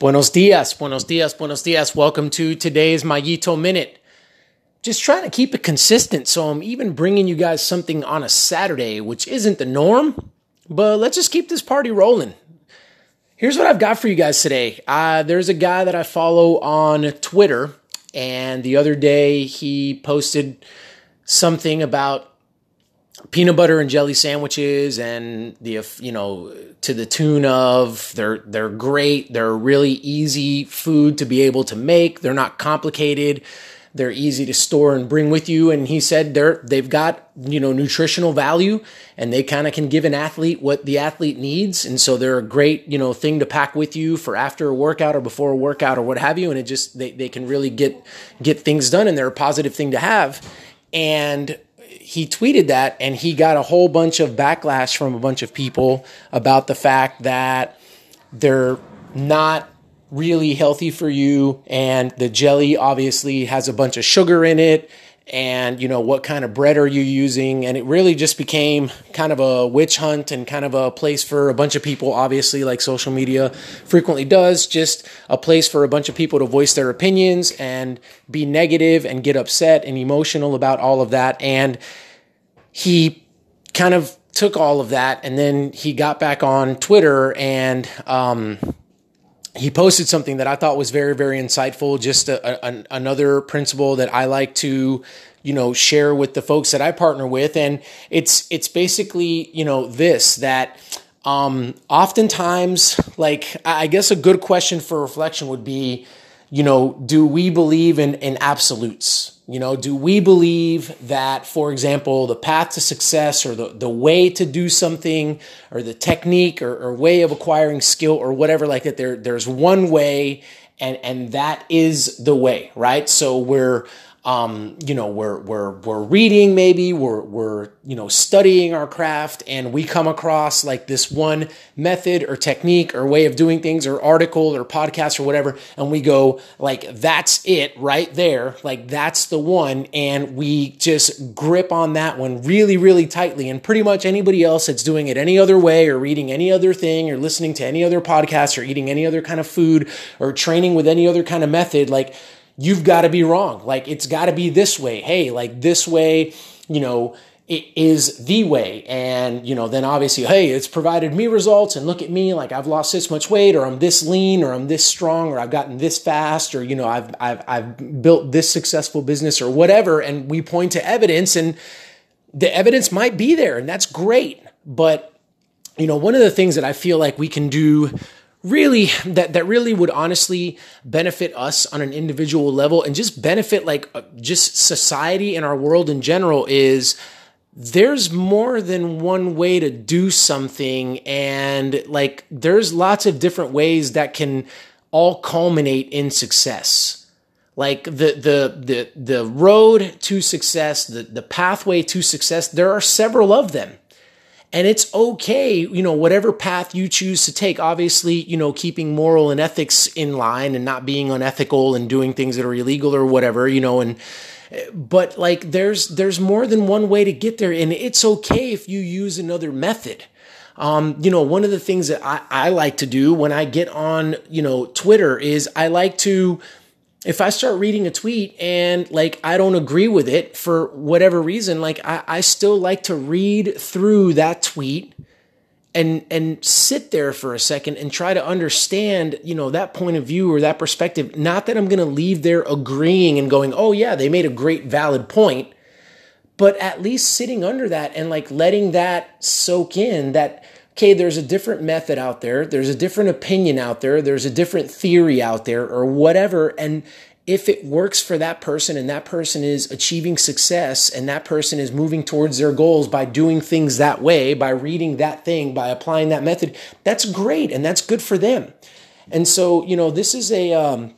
Buenos dias, buenos dias, buenos dias. Welcome to today's Mayito Minute. Just trying to keep it consistent, so I'm even bringing you guys something on a Saturday, which isn't the norm, but let's just keep this party rolling. Here's what I've got for you guys today. Uh, there's a guy that I follow on Twitter, and the other day he posted something about peanut butter and jelly sandwiches and the you know to the tune of they're they're great. They're really easy food to be able to make. They're not complicated. They're easy to store and bring with you. And he said they're they've got you know nutritional value and they kind of can give an athlete what the athlete needs. And so they're a great you know thing to pack with you for after a workout or before a workout or what have you. And it just they, they can really get get things done and they're a positive thing to have. And he tweeted that and he got a whole bunch of backlash from a bunch of people about the fact that they're not really healthy for you and the jelly obviously has a bunch of sugar in it and you know what kind of bread are you using? And it really just became kind of a witch hunt and kind of a place for a bunch of people obviously like social media frequently does just a place for a bunch of people to voice their opinions and be negative and get upset and emotional about all of that. And he kind of took all of that and then he got back on Twitter and um, he posted something that I thought was very, very insightful. Just a, a, another principle that I like to, you know, share with the folks that I partner with, and it's it's basically you know this that um, oftentimes, like I guess a good question for reflection would be, you know, do we believe in in absolutes? You know, do we believe that, for example, the path to success or the, the way to do something or the technique or, or way of acquiring skill or whatever like that, there, there's one way and, and that is the way, right? So we're, um, you know, we're, we're, we're reading maybe, we're, we're, you know, studying our craft and we come across like this one method or technique or way of doing things or article or podcast or whatever. And we go like, that's it right there. Like that's the one. And we just grip on that one really, really tightly. And pretty much anybody else that's doing it any other way or reading any other thing or listening to any other podcast or eating any other kind of food or training with any other kind of method, like, you've got to be wrong. Like it's got to be this way. Hey, like this way, you know, it is the way. And, you know, then obviously, hey, it's provided me results and look at me, like I've lost this much weight or I'm this lean or I'm this strong or I've gotten this fast or, you know, I've, I've, I've built this successful business or whatever. And we point to evidence and the evidence might be there and that's great. But, you know, one of the things that I feel like we can do really that that really would honestly benefit us on an individual level and just benefit like uh, just society and our world in general is there's more than one way to do something and like there's lots of different ways that can all culminate in success. Like the the the the road to success the the pathway to success there are several of them and it's okay, you know, whatever path you choose to take. Obviously, you know, keeping moral and ethics in line and not being unethical and doing things that are illegal or whatever, you know, and but like there's there's more than one way to get there and it's okay if you use another method um, you know one of the things that I, I like to do when i get on you know twitter is i like to if I start reading a tweet and like I don't agree with it for whatever reason, like I, I still like to read through that tweet and and sit there for a second and try to understand, you know, that point of view or that perspective. Not that I'm gonna leave there agreeing and going, oh yeah, they made a great valid point, but at least sitting under that and like letting that soak in that okay, there's a different method out there, there's a different opinion out there, there's a different theory out there, or whatever. And if it works for that person and that person is achieving success and that person is moving towards their goals by doing things that way, by reading that thing, by applying that method, that's great and that's good for them. And so, you know, this is a, um,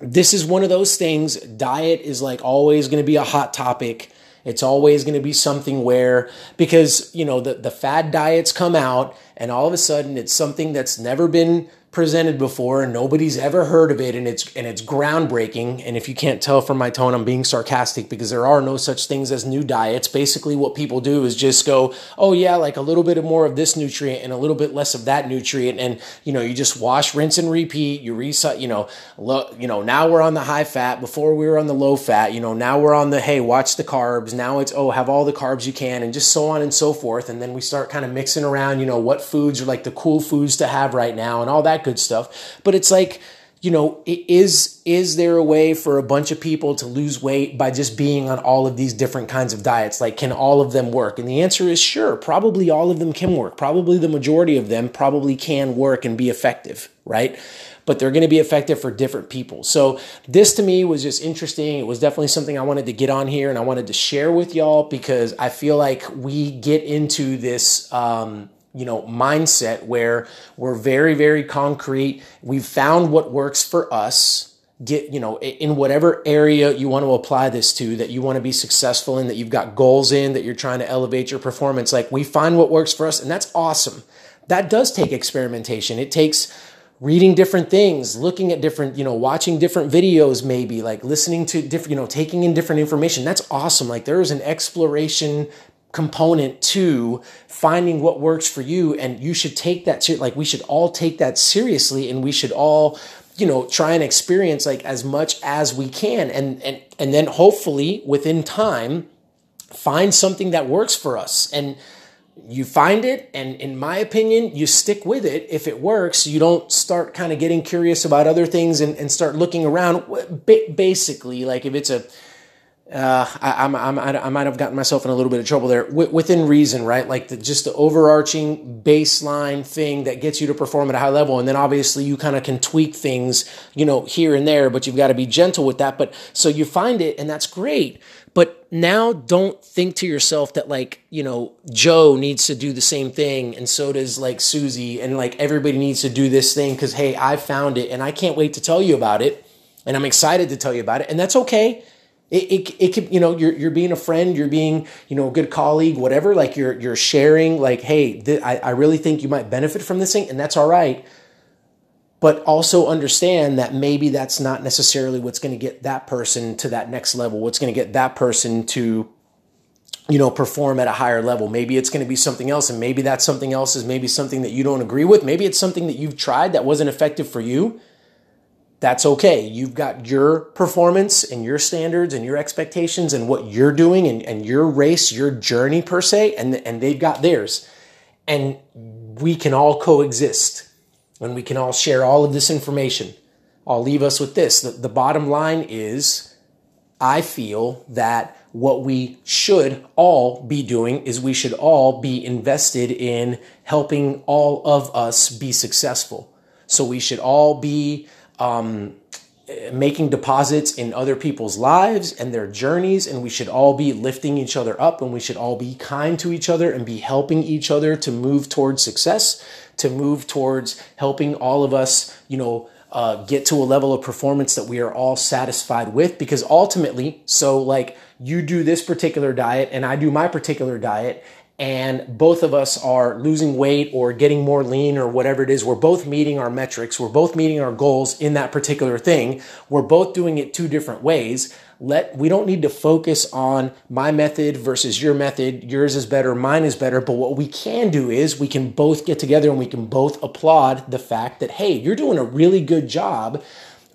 this is one of those things. Diet is like always going to be a hot topic. It's always going to be something where, because, you know, the, the fad diets come out and all of a sudden it's something that's never been presented before and nobody's ever heard of it and it's and it's groundbreaking. And if you can't tell from my tone I'm being sarcastic because there are no such things as new diets. Basically what people do is just go oh yeah like a little bit more of this nutrient and a little bit less of that nutrient. And you know you just wash rinse and repeat. You reset you know lo, you know now we're on the high fat. Before we were on the low fat you know now we're on the hey watch the carbs. Now it's oh have all the carbs you can and just so on and so forth. And then we start kind of mixing around you know what foods are like the cool foods to have right now and all that good stuff. But it's like, you know, is is there a way for a bunch of people to lose weight by just being on all of these different kinds of diets? Like, can all of them work? And the answer is sure. Probably all of them can work. Probably the majority of them probably can work and be effective, right? But they're going to be effective for different people. So this to me was just interesting. It was definitely something I wanted to get on here and I wanted to share with y'all because I feel like we get into this. Um, you know mindset where we're very very concrete. We've found what works for us. Get you know in whatever area you want to apply this to that you want to be successful in that you've got goals in that you're trying to elevate your performance like we find what works for us and that's awesome. That does take experimentation. It takes reading different things looking at different you know watching different videos maybe like listening to different you know taking in different information. That's awesome. Like there is an exploration component to finding what works for you and you should take that ser- like we should all take that seriously and we should all you know try and experience like as much as we can and and and then hopefully within time find something that works for us. And you find it and in my opinion you stick with it. If it works you don't start kind of getting curious about other things and, and start looking around. Basically like if it's a uh, I, I'm, I'm, I might have gotten myself in a little bit of trouble there w- within reason, right? Like the, just the overarching baseline thing that gets you to perform at a high level. And then obviously you kind of can tweak things, you know, here and there, but you've got to be gentle with that. But so you find it and that's great. But now don't think to yourself that like, you know, Joe needs to do the same thing and so does like Susie and like everybody needs to do this thing because, hey, I found it and I can't wait to tell you about it. And I'm excited to tell you about it. And that's okay it, it, it could, you know, you're, you're being a friend, you're being, you know, a good colleague, whatever, like you're, you're sharing like, Hey, th- I, I really think you might benefit from this thing and that's all right. But also understand that maybe that's not necessarily what's going to get that person to that next level. What's going to get that person to, you know, perform at a higher level. Maybe it's going to be something else. And maybe that something else is maybe something that you don't agree with. Maybe it's something that you've tried that wasn't effective for you that's okay. You've got your performance and your standards and your expectations and what you're doing and, and your race, your journey per se, and, and they've got theirs. And we can all coexist and we can all share all of this information. I'll leave us with this. The, the bottom line is I feel that what we should all be doing is we should all be invested in helping all of us be successful. So we should all be um, making deposits in other people's lives and their journeys, and we should all be lifting each other up, and we should all be kind to each other and be helping each other to move towards success, to move towards helping all of us, you know. Uh, get to a level of performance that we are all satisfied with because ultimately so like you do this particular diet and I do my particular diet and both of us are losing weight or getting more lean or whatever it is, we're both meeting our metrics, we're both meeting our goals in that particular thing. We're both doing it two different ways. Let we don't need to focus on my method versus your method. Yours is better, mine is better, but what we can do is we can both get together and we can both applaud the fact that hey, you're doing a really good job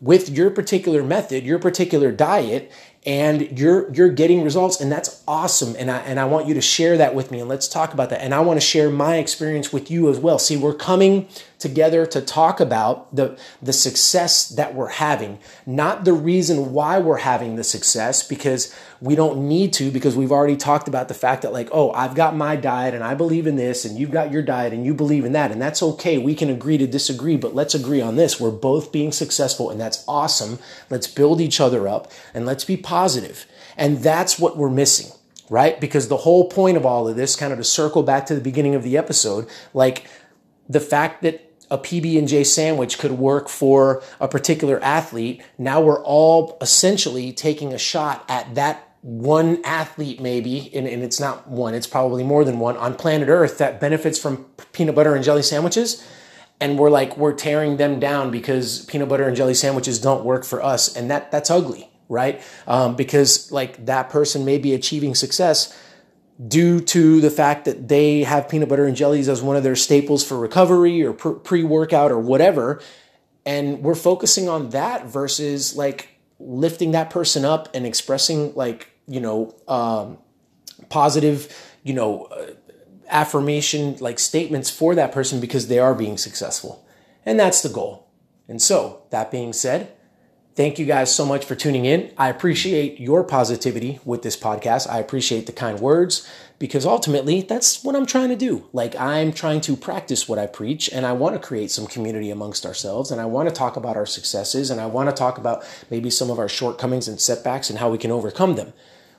with your particular method, your particular diet, and you're you're getting results and that's awesome and I and I want you to share that with me and let's talk about that and I want to share my experience with you as well. See, we're coming together to talk about the the success that we're having, not the reason why we're having the success because we don't need to because we've already talked about the fact that like, oh, I've got my diet and I believe in this and you've got your diet and you believe in that and that's okay. We can agree to disagree, but let's agree on this. We're both being successful and that's awesome. Let's build each other up and let's be positive. And that's what we're missing right? Because the whole point of all of this, kind of to circle back to the beginning of the episode, like the fact that a PB and J sandwich could work for a particular athlete. Now we're all essentially taking a shot at that one athlete maybe and, and, it's not one it's probably more than one on planet earth that benefits from peanut butter and jelly sandwiches. And we're like we're tearing them down because peanut butter and jelly sandwiches don't work for us. And that that's ugly right? Um, because like that person may be achieving success due to the fact that they have peanut butter and jellies as one of their staples for recovery or pre-workout or whatever. And we're focusing on that versus like lifting that person up and expressing like you know um, positive you know uh, affirmation like statements for that person because they are being successful. And that's the goal. And so that being said Thank you guys so much for tuning in. I appreciate your positivity with this podcast. I appreciate the kind words because ultimately that's what I'm trying to do. Like, I'm trying to practice what I preach and I want to create some community amongst ourselves and I want to talk about our successes and I want to talk about maybe some of our shortcomings and setbacks and how we can overcome them.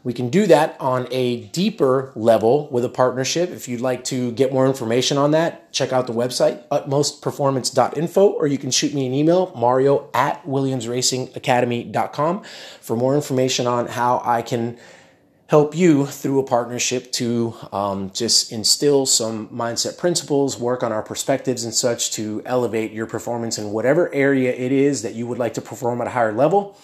We can do that on a deeper level with a partnership. If you'd like to get more information on that, check out the website, utmostperformance.info, or you can shoot me an email, mario at williamsracingacademy.com, for more information on how I can help you through a partnership to um, just instill some mindset principles, work on our perspectives and such to elevate your performance in whatever area it is that you would like to perform at a higher level.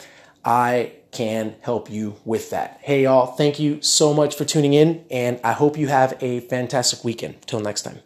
I can help you with that. Hey, y'all, thank you so much for tuning in, and I hope you have a fantastic weekend. Till next time.